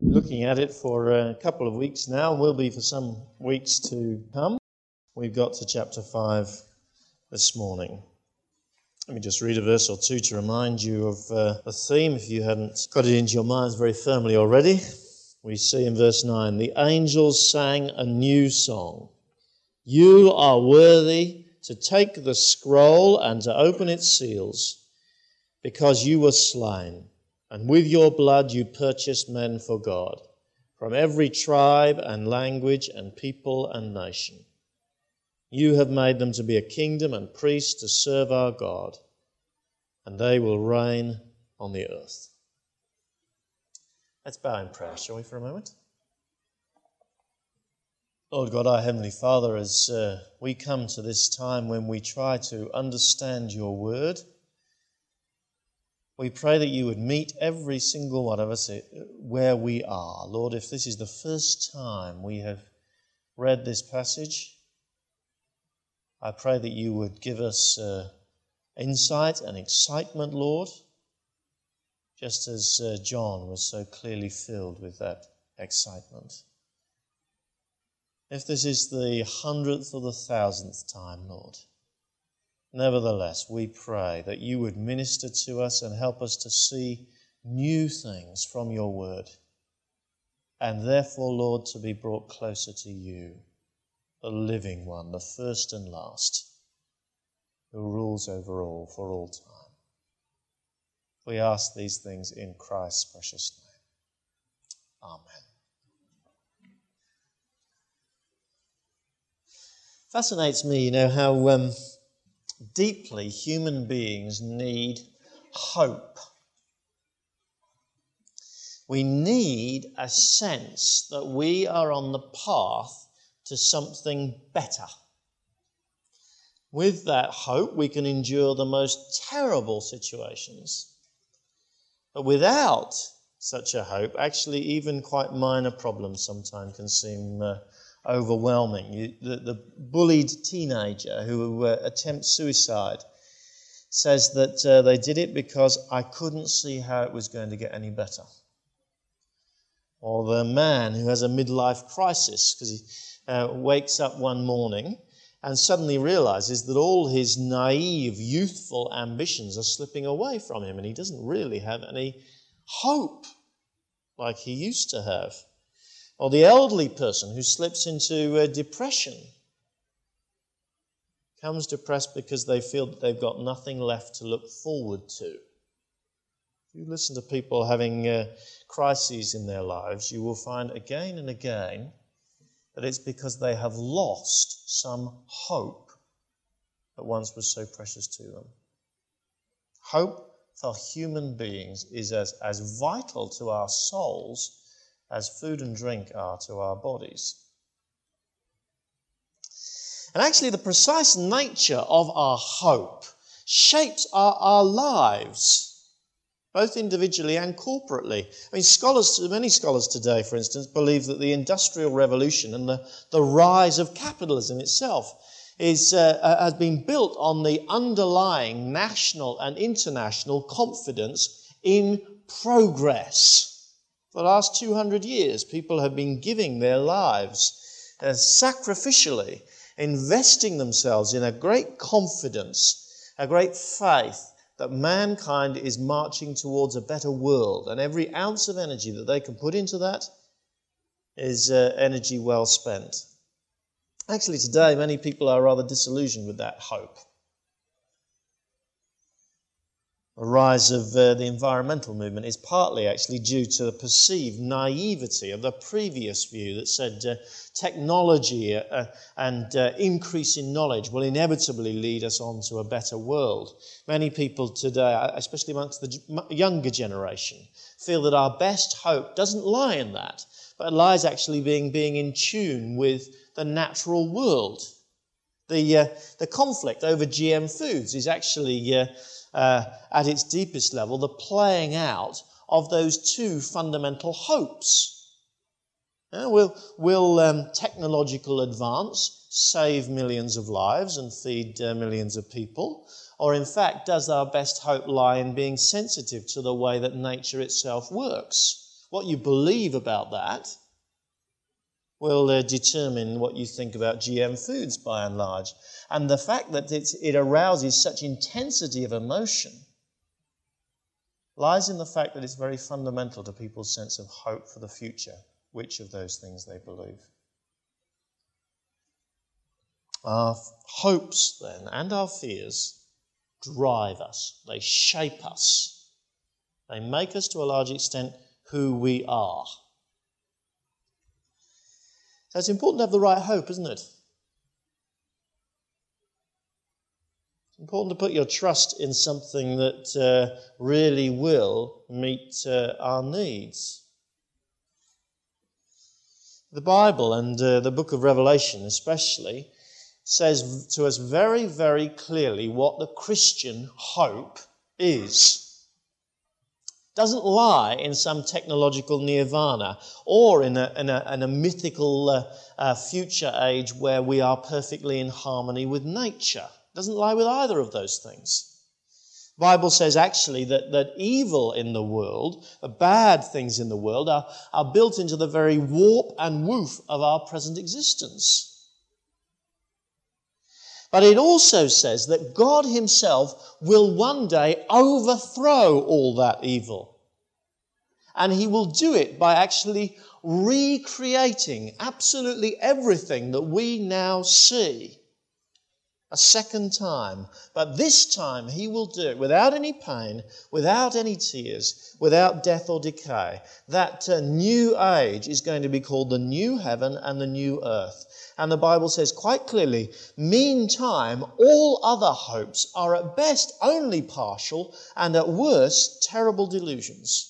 looking at it for a couple of weeks now, will be for some weeks to come. We've got to chapter 5 this morning. Let me just read a verse or two to remind you of uh, the theme if you hadn't got it into your minds very firmly already. We see in verse 9 the angels sang a new song. You are worthy to take the scroll and to open its seals, because you were slain and with your blood you purchased men for God from every tribe and language and people and nation. You have made them to be a kingdom and priests to serve our God, and they will reign on the earth. Let's bow in prayer, shall we, for a moment? Lord God, our Heavenly Father, as uh, we come to this time when we try to understand your word, we pray that you would meet every single one of us uh, where we are. Lord, if this is the first time we have read this passage, I pray that you would give us uh, insight and excitement, Lord, just as uh, John was so clearly filled with that excitement. If this is the hundredth or the thousandth time, Lord, Nevertheless, we pray that you would minister to us and help us to see new things from your word, and therefore, Lord, to be brought closer to you, the living one, the first and last, who rules over all for all time. We ask these things in Christ's precious name. Amen. Fascinates me, you know, how. Um, deeply human beings need hope. We need a sense that we are on the path to something better. With that hope, we can endure the most terrible situations. But without such a hope, actually, even quite minor problems sometimes can seem uh, overwhelming. The, the, bullied teenager who uh, attempts suicide says that uh, they did it because I couldn't see how it was going to get any better. Or the man who has a midlife crisis because he uh, wakes up one morning and suddenly realizes that all his naive, youthful ambitions are slipping away from him and he doesn't really have any hope like he used to have or the elderly person who slips into uh, depression comes depressed because they feel that they've got nothing left to look forward to. If you listen to people having uh, crises in their lives, you will find again and again that it's because they have lost some hope that once was so precious to them. Hope for human beings is as, as vital to our souls as food and drink are to our bodies. And actually, the precise nature of our hope shapes our, our lives, both individually and corporately. I mean, scholars, many scholars today, for instance, believe that the Industrial Revolution and the, the rise of capitalism itself is, uh, uh has been built on the underlying national and international confidence in progress. For the last 200 years, people have been giving their lives uh, sacrificially, investing themselves in a great confidence, a great faith that mankind is marching towards a better world. And every ounce of energy that they can put into that is uh, energy well spent. Actually, today, many people are rather disillusioned with that hope. The rise of uh, the environmental movement is partly actually due to the perceived naivety of the previous view that said uh, technology uh, uh and uh, increase in knowledge will inevitably lead us on to a better world. Many people today, uh, especially amongst the younger generation, feel that our best hope doesn't lie in that, but lies actually being, being in tune with the natural world. The, the conflict over GM foods is actually uh, at its deepest level, the playing out of those two fundamental hopes. Uh, will will um, technological advance save millions of lives and feed uh, millions of people? Or, in fact, does our best hope lie in being sensitive to the way that nature itself works? What you believe about that will uh, determine what you think about GM foods by and large. And the fact that it arouses such intensity of emotion lies in the fact that it's very fundamental to people's sense of hope for the future, which of those things they believe. Our hopes, then, and our fears drive us, they shape us, they make us to a large extent who we are. So it's important to have the right hope, isn't it? It's important to put your trust in something that uh, really will meet uh, our needs. The Bible and uh, the book of Revelation, especially, says to us very, very clearly what the Christian hope is doesn't lie in some technological nirvana or in a, in a, in a mythical uh, uh, future age where we are perfectly in harmony with nature. Doesn't lie with either of those things. The Bible says actually that, that evil in the world, the bad things in the world, are, are built into the very warp and woof of our present existence. But it also says that God Himself will one day overthrow all that evil. And He will do it by actually recreating absolutely everything that we now see a second time. But this time He will do it without any pain, without any tears, without death or decay. That uh, new age is going to be called the new heaven and the new earth. And the Bible says quite clearly, meantime, all other hopes are at best only partial and at worst terrible delusions.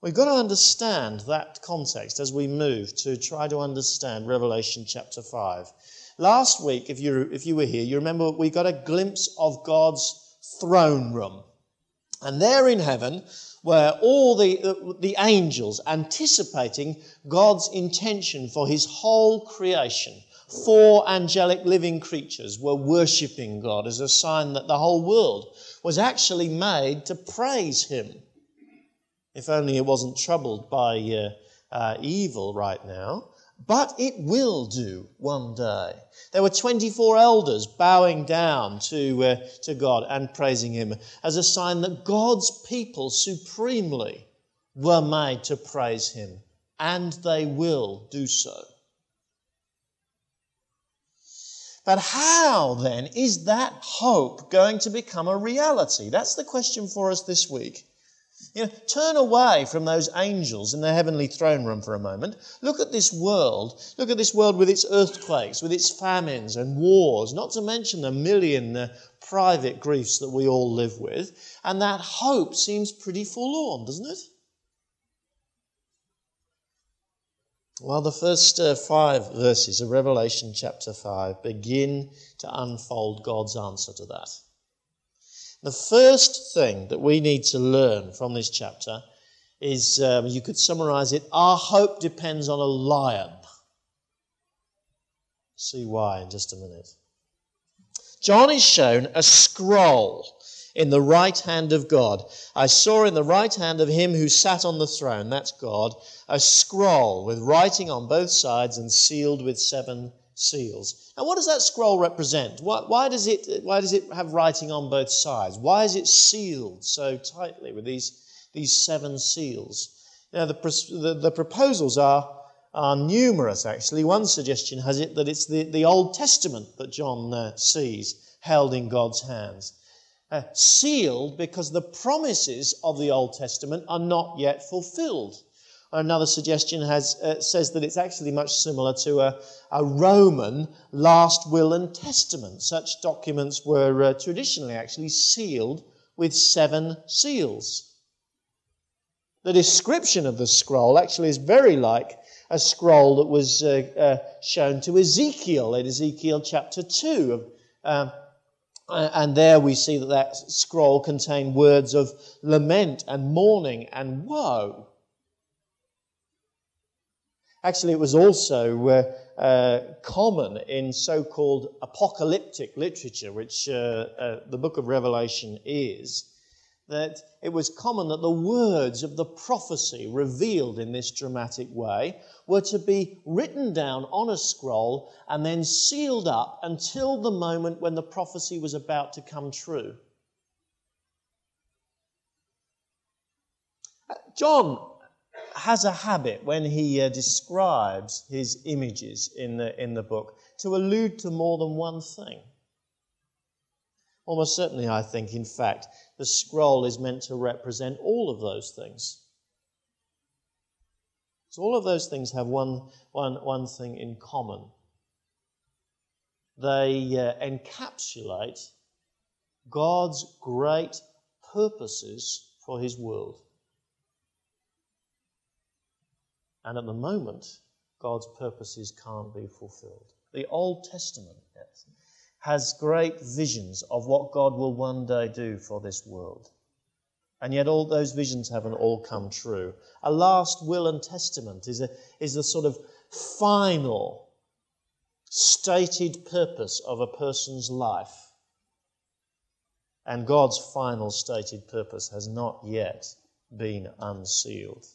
We've got to understand that context as we move to try to understand Revelation chapter 5. Last week, if you, if you were here, you remember we got a glimpse of God's throne room. And there in heaven were all the, the angels anticipating God's intention for his whole creation. Four angelic living creatures were worshipping God as a sign that the whole world was actually made to praise him. If only it wasn't troubled by uh, uh, evil right now. But it will do one day. There were 24 elders bowing down to, uh, to God and praising Him as a sign that God's people supremely were made to praise Him, and they will do so. But how then is that hope going to become a reality? That's the question for us this week. You know, turn away from those angels in the heavenly throne room for a moment. Look at this world. Look at this world with its earthquakes, with its famines and wars, not to mention the million uh, private griefs that we all live with. And that hope seems pretty forlorn, doesn't it? Well, the first uh, five verses of Revelation chapter 5 begin to unfold God's answer to that. The first thing that we need to learn from this chapter is um, you could summarize it our hope depends on a lion. See why in just a minute. John is shown a scroll in the right hand of God. I saw in the right hand of him who sat on the throne, that's God, a scroll with writing on both sides and sealed with seven seals. Now, what does that scroll represent? Why, why, does it, why does it have writing on both sides? Why is it sealed so tightly with these, these seven seals? Now, the, the, the proposals are, are numerous, actually. One suggestion has it that it's the, the Old Testament that John uh, sees held in God's hands. Uh, sealed because the promises of the Old Testament are not yet fulfilled. Another suggestion has, uh, says that it's actually much similar to a, a, Roman last will and testament. Such documents were uh, traditionally actually sealed with seven seals. The description of the scroll actually is very like a scroll that was uh, uh shown to Ezekiel in Ezekiel chapter 2. Of, um, and there we see that that scroll contained words of lament and mourning and woe. Actually, it was also uh, uh, common in so called apocalyptic literature, which uh, uh, the book of Revelation is, that it was common that the words of the prophecy revealed in this dramatic way were to be written down on a scroll and then sealed up until the moment when the prophecy was about to come true. John has a habit when he uh, describes his images in the, in the book to allude to more than one thing. Almost certainly, I think, in fact, the scroll is meant to represent all of those things. So, all of those things have one, one, one thing in common they uh, encapsulate God's great purposes for his world. And at the moment, God's purposes can't be fulfilled. The Old Testament yes, has great visions of what God will one day do for this world. And yet, all those visions haven't all come true. A last will and testament is a, is a sort of final stated purpose of a person's life. And God's final stated purpose has not yet been unsealed.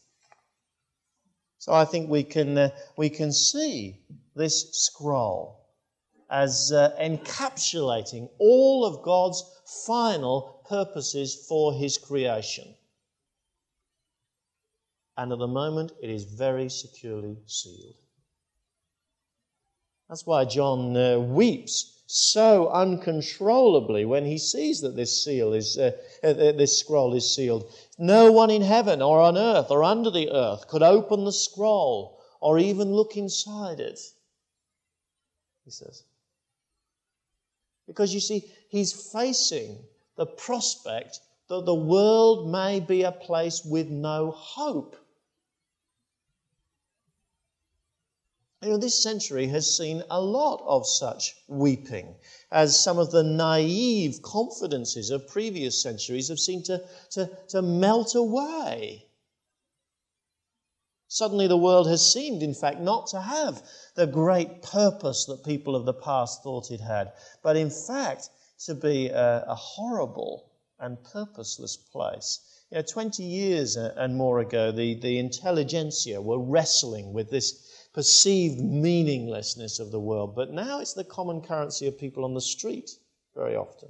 So I think we can, uh, we can see this scroll as uh, encapsulating all of God's final purposes for his creation. And at the moment, it is very securely sealed. That's why John uh, weeps so uncontrollably when he sees that this seal is uh, uh, this scroll is sealed. No one in heaven or on earth or under the earth could open the scroll or even look inside it. He says. Because you see, he's facing the prospect that the world may be a place with no hope. You know, this century has seen a lot of such weeping, as some of the naive confidences of previous centuries have seemed to, to, to melt away. Suddenly, the world has seemed, in fact, not to have the great purpose that people of the past thought it had, but in fact, to be a, a horrible and purposeless place. You know, 20 years uh, and more ago, the, the intelligentsia were wrestling with this perceived meaninglessness of the world, but now it's the common currency of people on the street very often.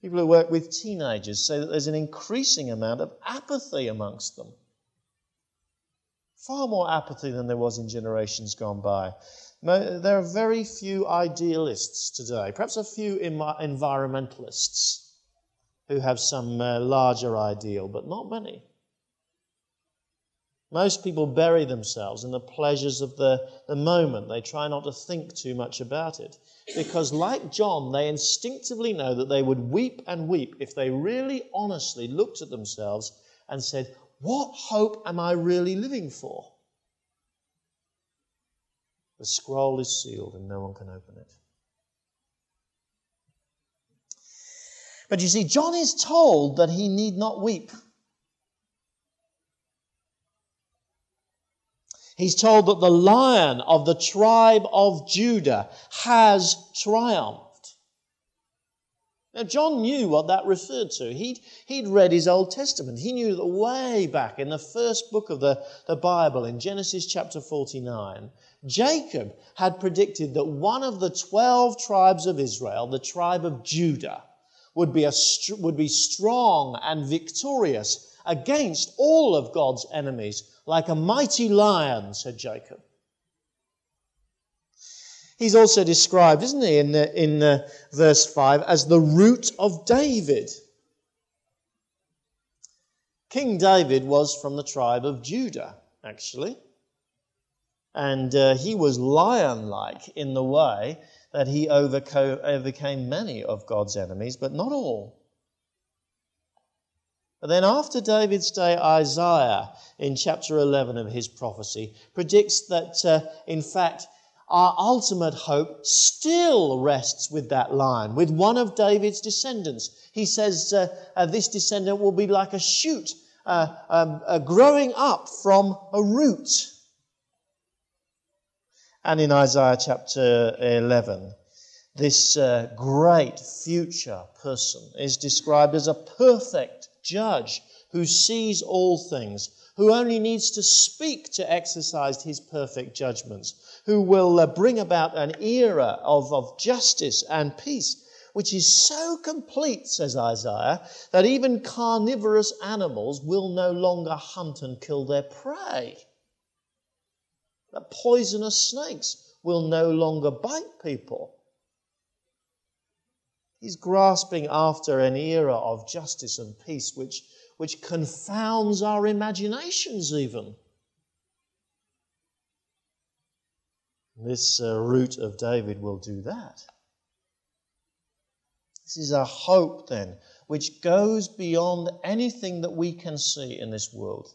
People who work with teenagers say that there's an increasing amount of apathy amongst them. Far more apathy than there was in generations gone by. There are very few idealists today, perhaps a few environmentalists who have some uh, larger ideal, but not many. Most people bury themselves in the pleasures of the, the moment. They try not to think too much about it. Because, like John, they instinctively know that they would weep and weep if they really honestly looked at themselves and said, What hope am I really living for? The scroll is sealed and no one can open it. But you see, John is told that he need not weep. He's told that the lion of the tribe of Judah has triumphed. Now, John knew what that referred to. He'd, he'd read his Old Testament. He knew that way back in the first book of the, the Bible, in Genesis chapter 49, Jacob had predicted that one of the 12 tribes of Israel, the tribe of Judah, would be, a, would be strong and victorious against all of God's enemies like a mighty lion, said Jacob. He's also described, isn't he, in, in uh, verse 5, as the root of David. King David was from the tribe of Judah, actually. And uh, he was lion like in the way that he overcame many of God's enemies, but not all. Then, after David's day, Isaiah, in chapter 11 of his prophecy, predicts that, uh, in fact, our ultimate hope still rests with that line, with one of David's descendants. He says uh, uh, this descendant will be like a shoot uh, um, uh, growing up from a root. And in Isaiah chapter 11, this uh, great future person is described as a perfect judge who sees all things, who only needs to speak to exercise his perfect judgments, who will uh, bring about an era of, of justice and peace, which is so complete, says Isaiah, that even carnivorous animals will no longer hunt and kill their prey. That poisonous snakes will no longer bite people. He's grasping after an era of justice and peace which, which confounds our imaginations, even. This uh, root of David will do that. This is a hope, then, which goes beyond anything that we can see in this world.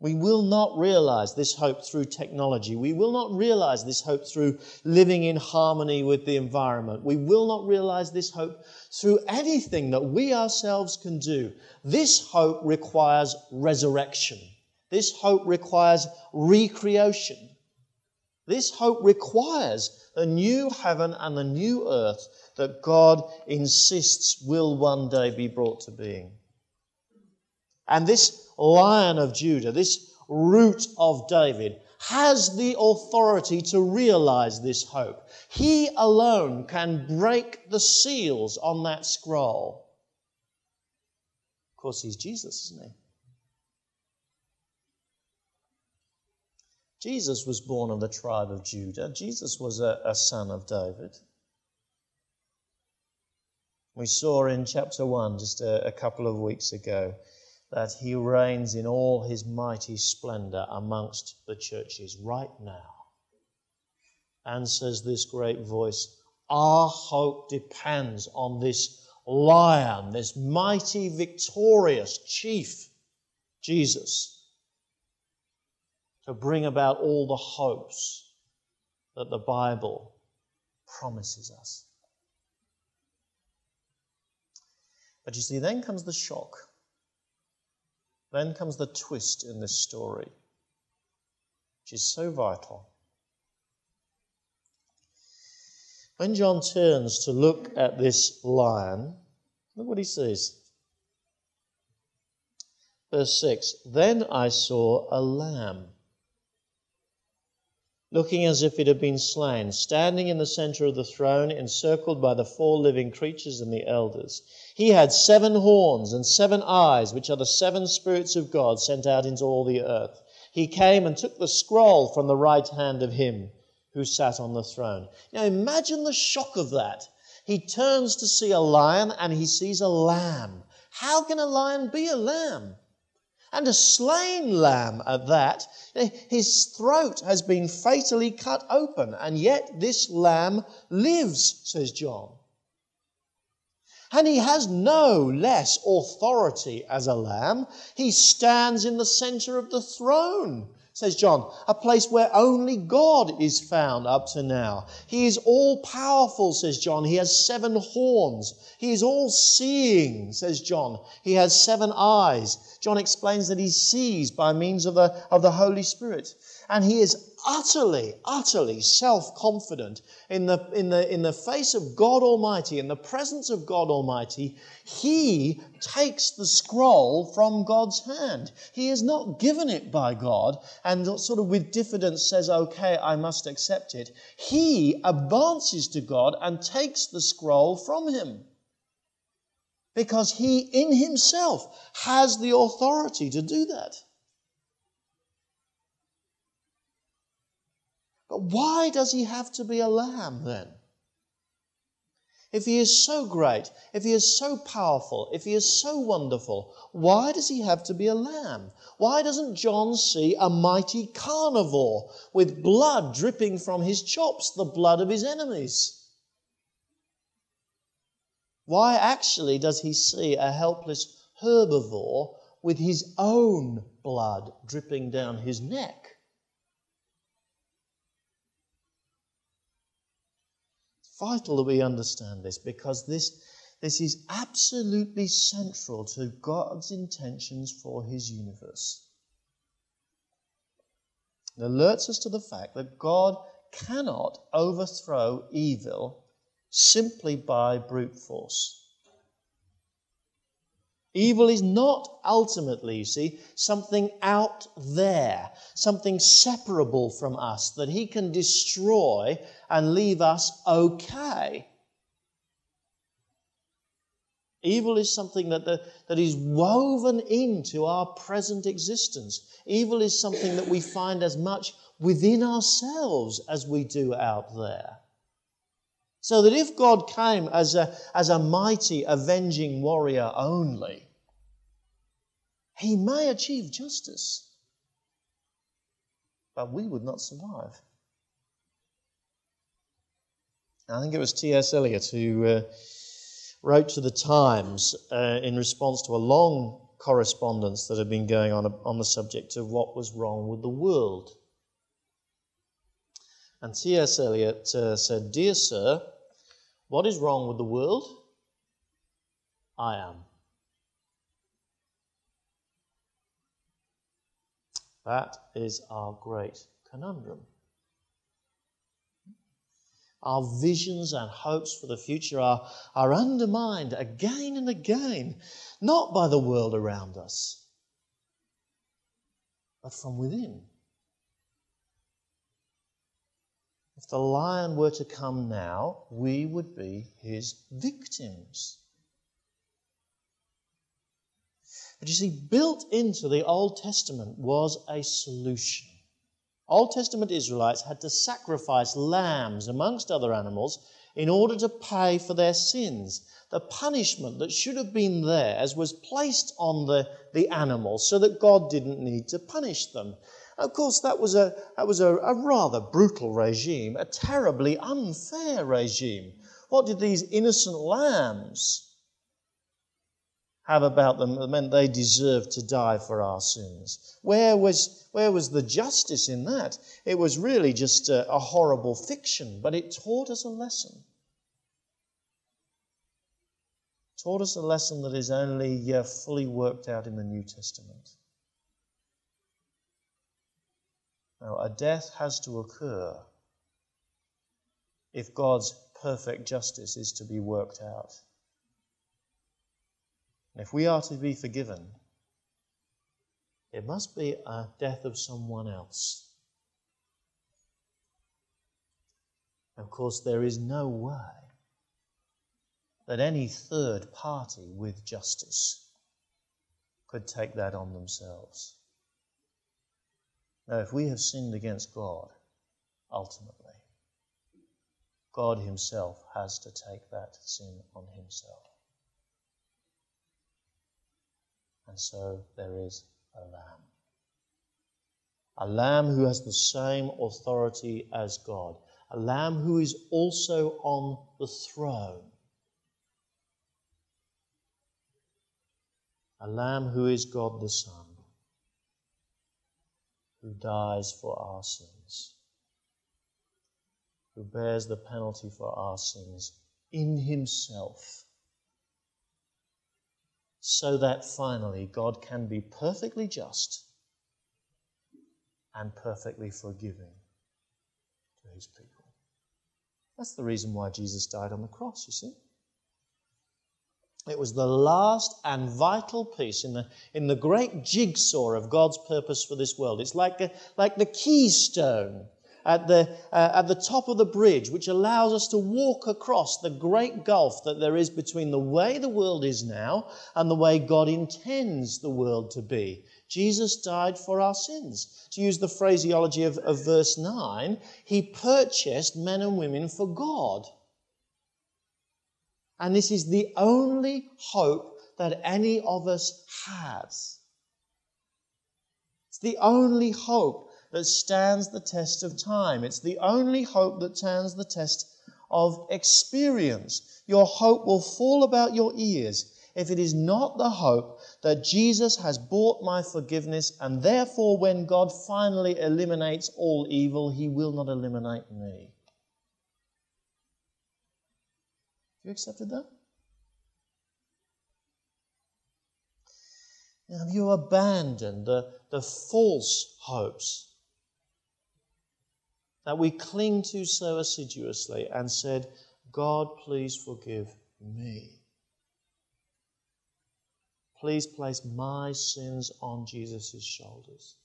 We will not realize this hope through technology. We will not realize this hope through living in harmony with the environment. We will not realize this hope through anything that we ourselves can do. This hope requires resurrection. This hope requires recreation. This hope requires the new heaven and the new earth that God insists will one day be brought to being. And this lion of Judah, this root of David, has the authority to realize this hope. He alone can break the seals on that scroll. Of course, he's Jesus, isn't he? Jesus was born of the tribe of Judah. Jesus was a, a son of David. We saw in chapter 1 just a, a couple of weeks ago that he reigns in all his mighty splendor amongst the churches right now. And says this great voice, Our hope depends on this lion, this mighty, victorious chief, Jesus, to bring about all the hopes that the Bible promises us. But you see, then comes the shock. Then comes the twist in this story, which is so vital. When John turns to look at this lion, look what he says. Verse 6 Then I saw a lamb looking as if it had been slain, standing in the center of the throne, encircled by the four living creatures and the elders. He had seven horns and seven eyes, which are the seven spirits of God sent out into all the earth. He came and took the scroll from the right hand of him who sat on the throne. Now imagine the shock of that. He turns to see a lion and he sees a lamb. How can a lion be a lamb? And a slain lamb at that. His throat has been fatally cut open, and yet this lamb lives, says John. And he has no less authority as a lamb. He stands in the center of the throne says John, a place where only God is found up to now. He is all powerful, says John. He has seven horns. He is all seeing, says John. He has seven eyes. John explains that he sees by means of the, of the Holy Spirit. And he is utterly, utterly self confident in the, in, the, in the face of God Almighty, in the presence of God Almighty, he takes the scroll from God's hand. He is not given it by God and sort of with diffidence says, okay, I must accept it. He advances to God and takes the scroll from him. Because he in himself has the authority to do that. But why does he have to be a lamb then? If he is so great, if he is so powerful, if he is so wonderful, why does he have to be a lamb? Why doesn't John see a mighty carnivore with blood dripping from his chops, the blood of his enemies? Why actually does he see a helpless herbivore with his own blood dripping down his neck? Vital that we understand this because this, this is absolutely central to God's intentions for his universe. It alerts us to the fact that God cannot overthrow evil simply by brute force. Evil is not ultimately, you see, something out there, something separable from us that he can destroy and leave us okay. Evil is something that, that is woven into our present existence. Evil is something that we find as much within ourselves as we do out there. So that if God came as a, as a mighty avenging warrior only, he may achieve justice, but we would not survive. I think it was T.S. Eliot who uh, wrote to the Times uh, in response to a long correspondence that had been going on on the subject of what was wrong with the world. And T.S. Eliot uh, said, Dear Sir, what is wrong with the world? I am. That is our great conundrum. Our visions and hopes for the future are, are undermined again and again, not by the world around us, but from within. If the lion were to come now, we would be his victims. But you see, built into the Old Testament was a solution. Old Testament Israelites had to sacrifice lambs amongst other animals in order to pay for their sins. The punishment that should have been theirs was placed on the, the animals so that God didn't need to punish them. Of course, that was, a, that was a, a rather brutal regime, a terribly unfair regime. What did these innocent lambs have about them that meant they deserved to die for our sins? Where was, where was the justice in that? It was really just a, a horrible fiction, but it taught us a lesson. Taught us a lesson that is only uh, fully worked out in the New Testament. Now, a death has to occur if God's perfect justice is to be worked out. And if we are to be forgiven, it must be a death of someone else. Of course, there is no way that any third party with justice could take that on themselves. Now, if we have sinned against God, ultimately, God Himself has to take that sin on Himself. And so there is a lamb. A lamb who has the same authority as God. A lamb who is also on the throne. A lamb who is God the Son who dies for our sins, who bears the penalty for our sins in himself, so that finally God can be perfectly just and perfectly forgiving to his people. That's the reason why Jesus died on the cross, you see. It was the last and vital piece in the, in the great jigsaw of God's purpose for this world. It's like, a, like the keystone at the, uh, at the top of the bridge, which allows us to walk across the great gulf that there is between the way the world is now and the way God intends the world to be. Jesus died for our sins. To use the phraseology of, of verse 9, he purchased men and women for God. And this is the only hope that any of us has. It's the only hope that stands the test of time. It's the only hope that stands the test of experience. Your hope will fall about your ears if it is not the hope that Jesus has bought my forgiveness, and therefore, when God finally eliminates all evil, he will not eliminate me. You accepted that? Have you abandoned the, the false hopes that we cling to so assiduously and said, God, please forgive me. Please place my sins on Jesus' shoulders.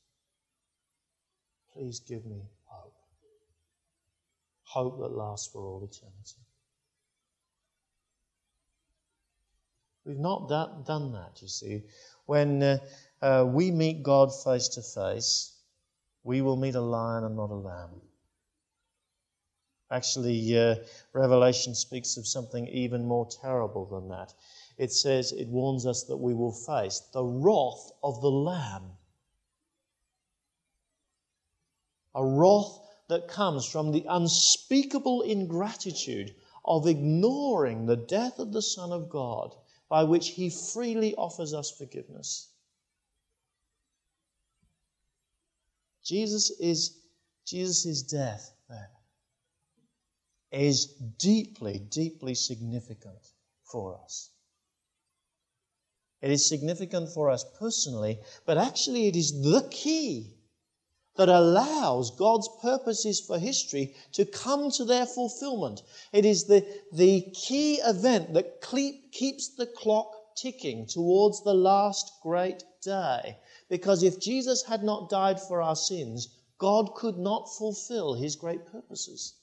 Please give me hope. Hope that lasts for all eternity. We've not done, done that, you see. When uh, uh, we meet God face to face, we will meet a lion and not a lamb. Actually, uh, Revelation speaks of something even more terrible than that. It says, it warns us that we will face the wrath of the Lamb. A wrath that comes from the unspeakable ingratitude of ignoring the death of the Son of God, by which He freely offers us forgiveness. Jesus is Jesus' death then is deeply, deeply significant for us. It is significant for us personally, but actually it is the key that allows God's purposes for history to come to their fulfillment. It is the, the key event that keeps the clock ticking towards the last great day. Because if Jesus had not died for our sins, God could not fulfill his great purposes.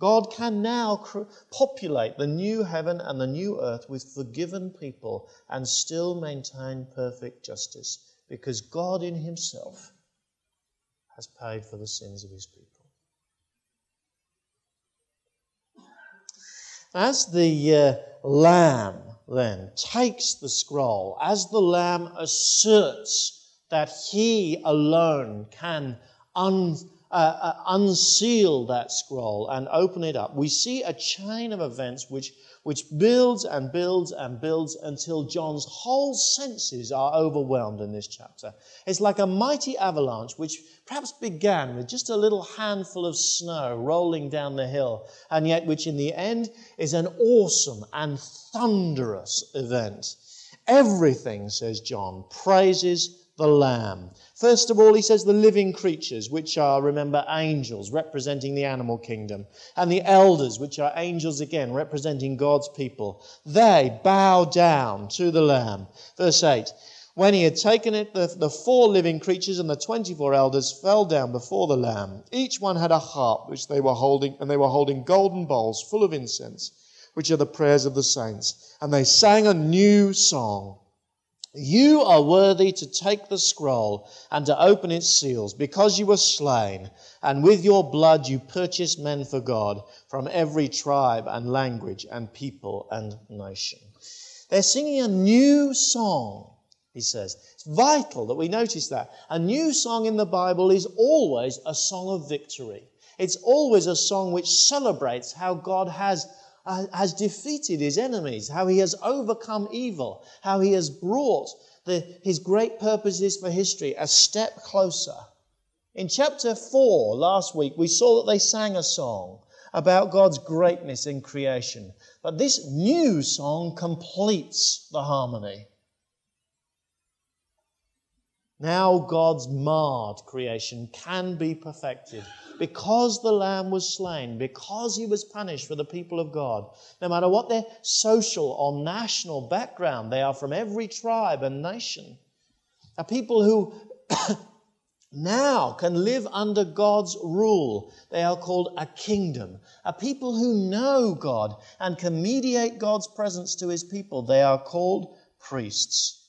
God can now populate the new heaven and the new earth with forgiven people and still maintain perfect justice because God in Himself has paid for the sins of His people. As the uh, Lamb then takes the scroll, as the Lamb asserts that He alone can un- uh, uh, unseal that scroll and open it up, we see a chain of events which, which builds and builds and builds until John's whole senses are overwhelmed in this chapter. It's like a mighty avalanche which perhaps began with just a little handful of snow rolling down the hill, and yet which in the end is an awesome and thunderous event. Everything, says John, praises the Lamb. First of all, he says the living creatures, which are, remember, angels representing the animal kingdom, and the elders, which are angels again, representing God's people. They bow down to the Lamb. Verse 8 When he had taken it, the, the four living creatures and the 24 elders fell down before the Lamb. Each one had a harp which they were holding, and they were holding golden bowls full of incense, which are the prayers of the saints. And they sang a new song. You are worthy to take the scroll and to open its seals, because you were slain, and with your blood you purchased men for God from every tribe and language and people and nation. They're singing a new song, he says. It's vital that we notice that. A new song in the Bible is always a song of victory. It's always a song which celebrates how God has has defeated his enemies, how he has overcome evil, how he has brought the, his great purposes for history a step closer. In chapter 4 last week, we saw that they sang a song about God's greatness in creation. But this new song completes the harmony. Now God's marred creation can be perfected because the Lamb was slain, because he was punished for the people of God. No matter what their social or national background, they are from every tribe and nation. A people who now can live under God's rule. They are called a kingdom. A people who know God and can mediate God's presence to his people. They are called priests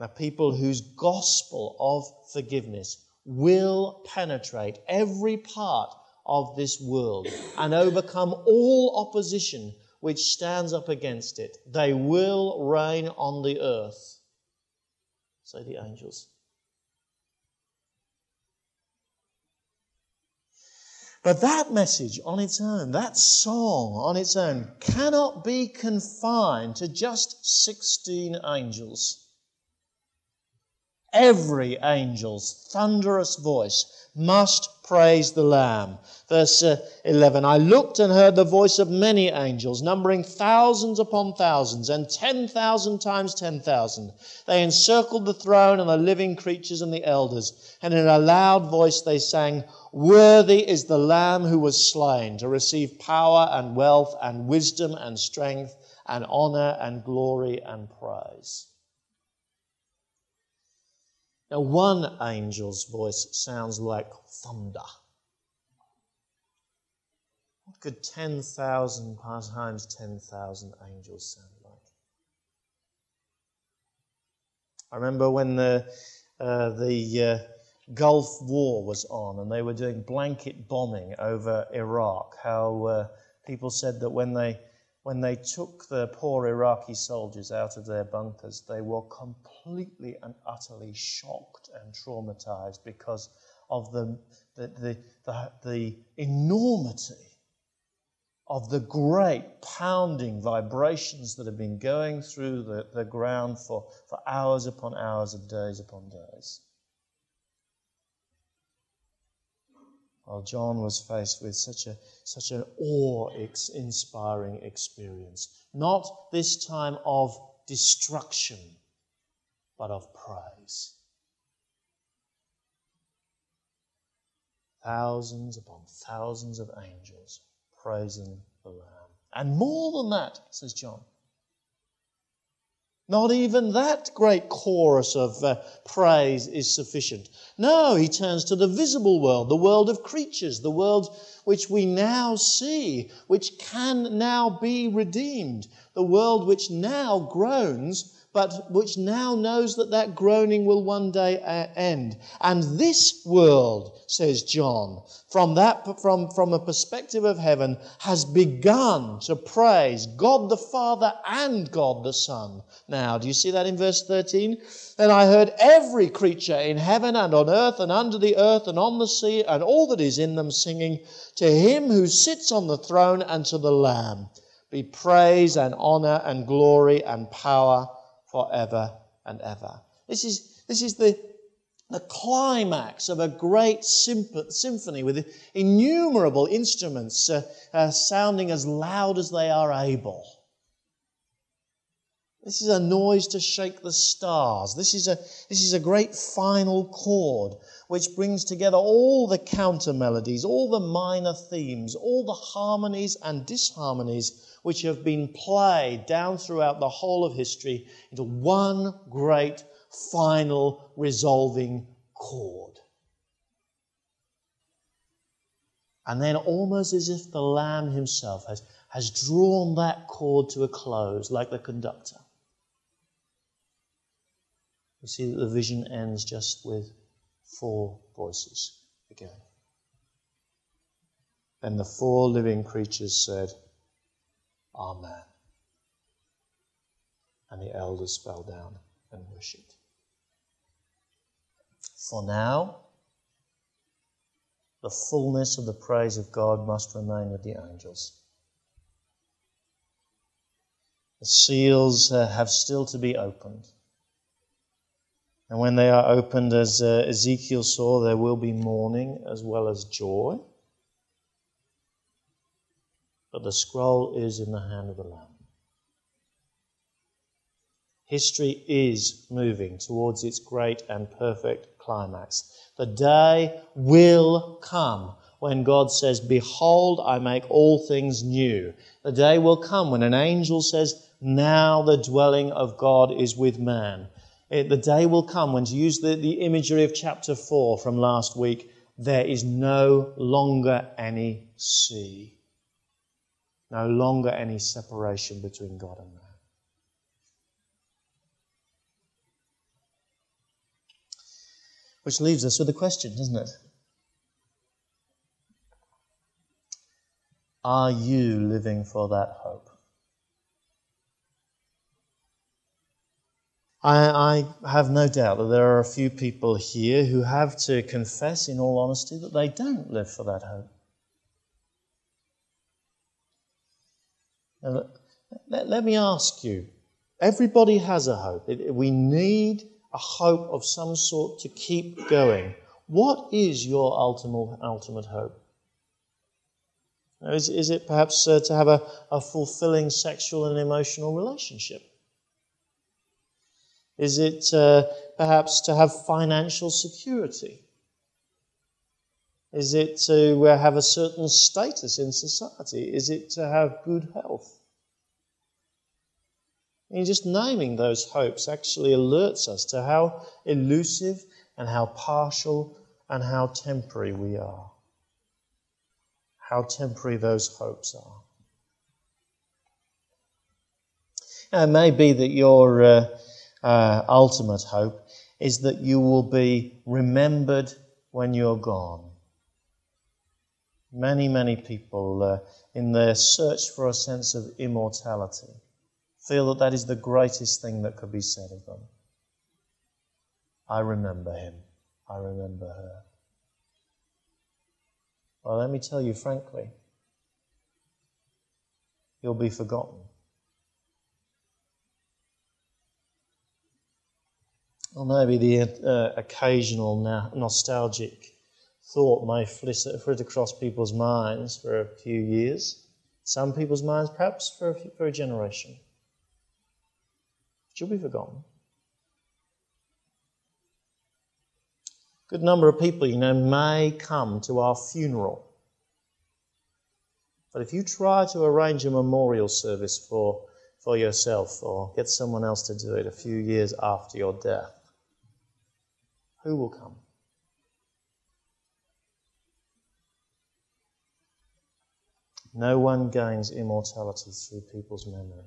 a people whose gospel of forgiveness will penetrate every part of this world and overcome all opposition which stands up against it. They will reign on the earth, say the angels. But that message on its own, that song on its own, cannot be confined to just 16 angels. Every angel's thunderous voice must praise the Lamb. Verse uh, 11 I looked and heard the voice of many angels, numbering thousands upon thousands, and 10,000 times 10,000. They encircled the throne and the living creatures and the elders, and in a loud voice they sang, Worthy is the Lamb who was slain to receive power and wealth and wisdom and strength and honor and glory and praise. Now, one angel's voice sounds like thunder. What could 10,000 times 10,000 angels sound like? I remember when the, uh, the uh, Gulf War was on and they were doing blanket bombing over Iraq, how uh, people said that when they when they took the poor Iraqi soldiers out of their bunkers, they were completely and utterly shocked and traumatized because of the, the, the, the, the enormity of the great pounding vibrations that have been going through the, the ground for, for hours upon hours and days upon days. While John was faced with such, a, such an awe inspiring experience. Not this time of destruction, but of praise. Thousands upon thousands of angels praising the Lamb. And more than that, says John, not even that great chorus of uh, praise is sufficient. No, he turns to the visible world, the world of creatures, the world which we now see, which can now be redeemed, the world which now groans but which now knows that that groaning will one day uh, end. And this world, says John, from, that, from, from a perspective of heaven, has begun to praise God the Father and God the Son. Now, do you see that in verse 13? Then I heard every creature in heaven and on earth and under the earth and on the sea and all that is in them singing, To him who sits on the throne and to the Lamb be praise and honor and glory and power forever and ever. This is, this is the, the climax of a great symphony with innumerable instruments uh, uh, sounding as loud as they are able. This is a noise to shake the stars. This is a, this is a great final chord which brings together all the counter melodies, all the minor themes, all the harmonies and disharmonies which have been played down throughout the whole of history into one great final resolving chord. And then, almost as if the Lamb himself has, has drawn that chord to a close, like the conductor, we see that the vision ends just with four voices again. Then the four living creatures said, Amen. And the elders fell down and worshipped. For now, the fullness of the praise of God must remain with the angels. The seals uh, have still to be opened. And when they are opened, as uh, Ezekiel saw, there will be mourning as well as joy but the scroll is in the hand of the Lamb. History is moving towards its great and perfect climax. The day will come when God says, Behold, I make all things new. The day will come when an angel says, Now the dwelling of God is with man. It, the day will come when, to use the, the imagery of chapter 4 from last week, there is no longer any sea. No longer any separation between God and man. Which leaves us with a question, doesn't it? Are you living for that hope? I, I, have no doubt that there are a few people here who have to confess, in all honesty, that they don't live for that hope. Let, let me ask you everybody has a hope. We need a hope of some sort to keep going. What is your ultimate, ultimate hope? Is, is it perhaps uh, to have a, a fulfilling sexual and emotional relationship? Is it uh, perhaps to have financial security? Is it to uh, have a certain status in society? Is it to have good health? And just naming those hopes actually alerts us to how elusive and how partial and how temporary we are. How temporary those hopes are. Now, it may be that your uh, uh, ultimate hope is that you will be remembered when you're gone. Many, many people, uh, in their search for a sense of immortality, feel that that is the greatest thing that could be said of them. I remember him. I remember her. Well, let me tell you frankly, you'll be forgotten. Or maybe the uh, occasional na- nostalgic thought may flit across people's minds for a few years, some people's minds perhaps for a, few, for a generation. You'll be forgotten. A good number of people, you know, may come to our funeral. But if you try to arrange a memorial service for, for yourself or get someone else to do it a few years after your death, who will come? No one gains immortality through people's memory.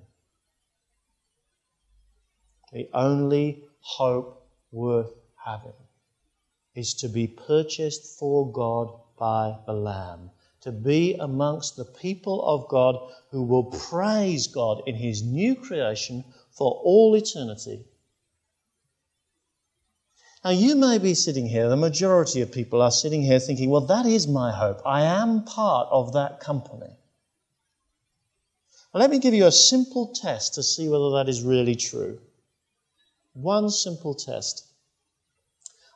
The only hope worth having is to be purchased for God by the Lamb, to be amongst the people of God who will praise God in His new creation for all eternity. Now, you may be sitting here, the majority of people are sitting here thinking, well, that is my hope. I am part of that company. Let me give you a simple test to see whether that is really true. One simple test.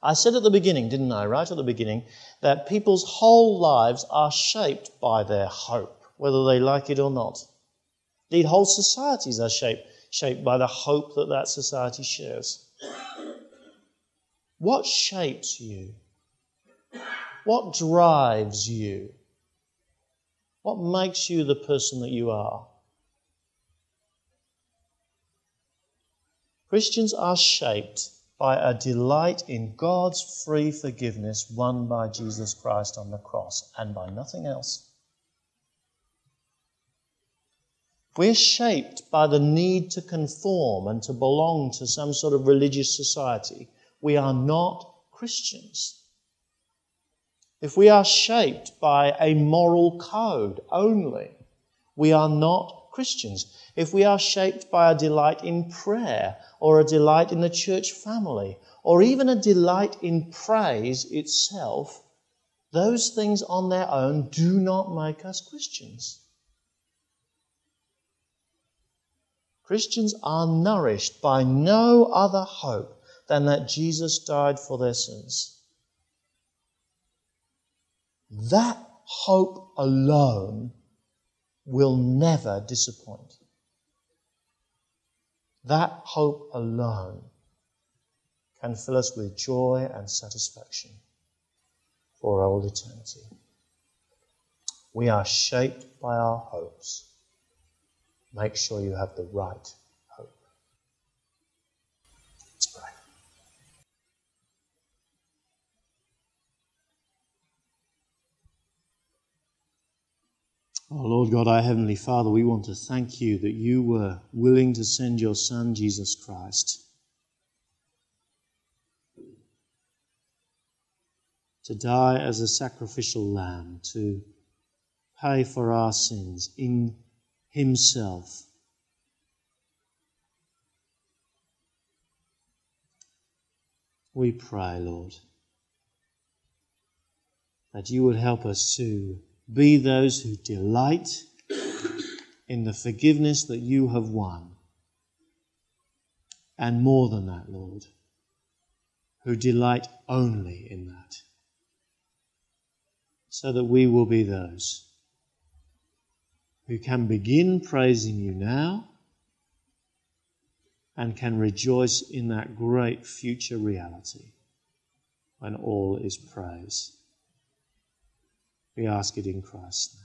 I said at the beginning, didn't I, right at the beginning, that people's whole lives are shaped by their hope, whether they like it or not. Indeed, whole societies are shaped, shaped by the hope that that society shares. What shapes you? What drives you? What makes you the person that you are? Christians are shaped by a delight in God's free forgiveness won by Jesus Christ on the cross and by nothing else. We're shaped by the need to conform and to belong to some sort of religious society. We are not Christians. If we are shaped by a moral code only, we are not Christians. If we are shaped by a delight in prayer or a delight in the church family, or even a delight in praise itself, those things on their own do not make us Christians. Christians are nourished by no other hope than that Jesus died for their sins. That hope alone will never disappoint. That hope alone can fill us with joy and satisfaction for all eternity. We are shaped by our hopes. Make sure you have the right Oh, Lord God, our Heavenly Father, we want to thank you that you were willing to send your Son, Jesus Christ, to die as a sacrificial lamb, to pay for our sins in Himself. We pray, Lord, that you would help us to be those who delight in the forgiveness that you have won. And more than that, Lord, who delight only in that, so that we will be those who can begin praising you now and can rejoice in that great future reality when all is praise. We ask it in Christ's name.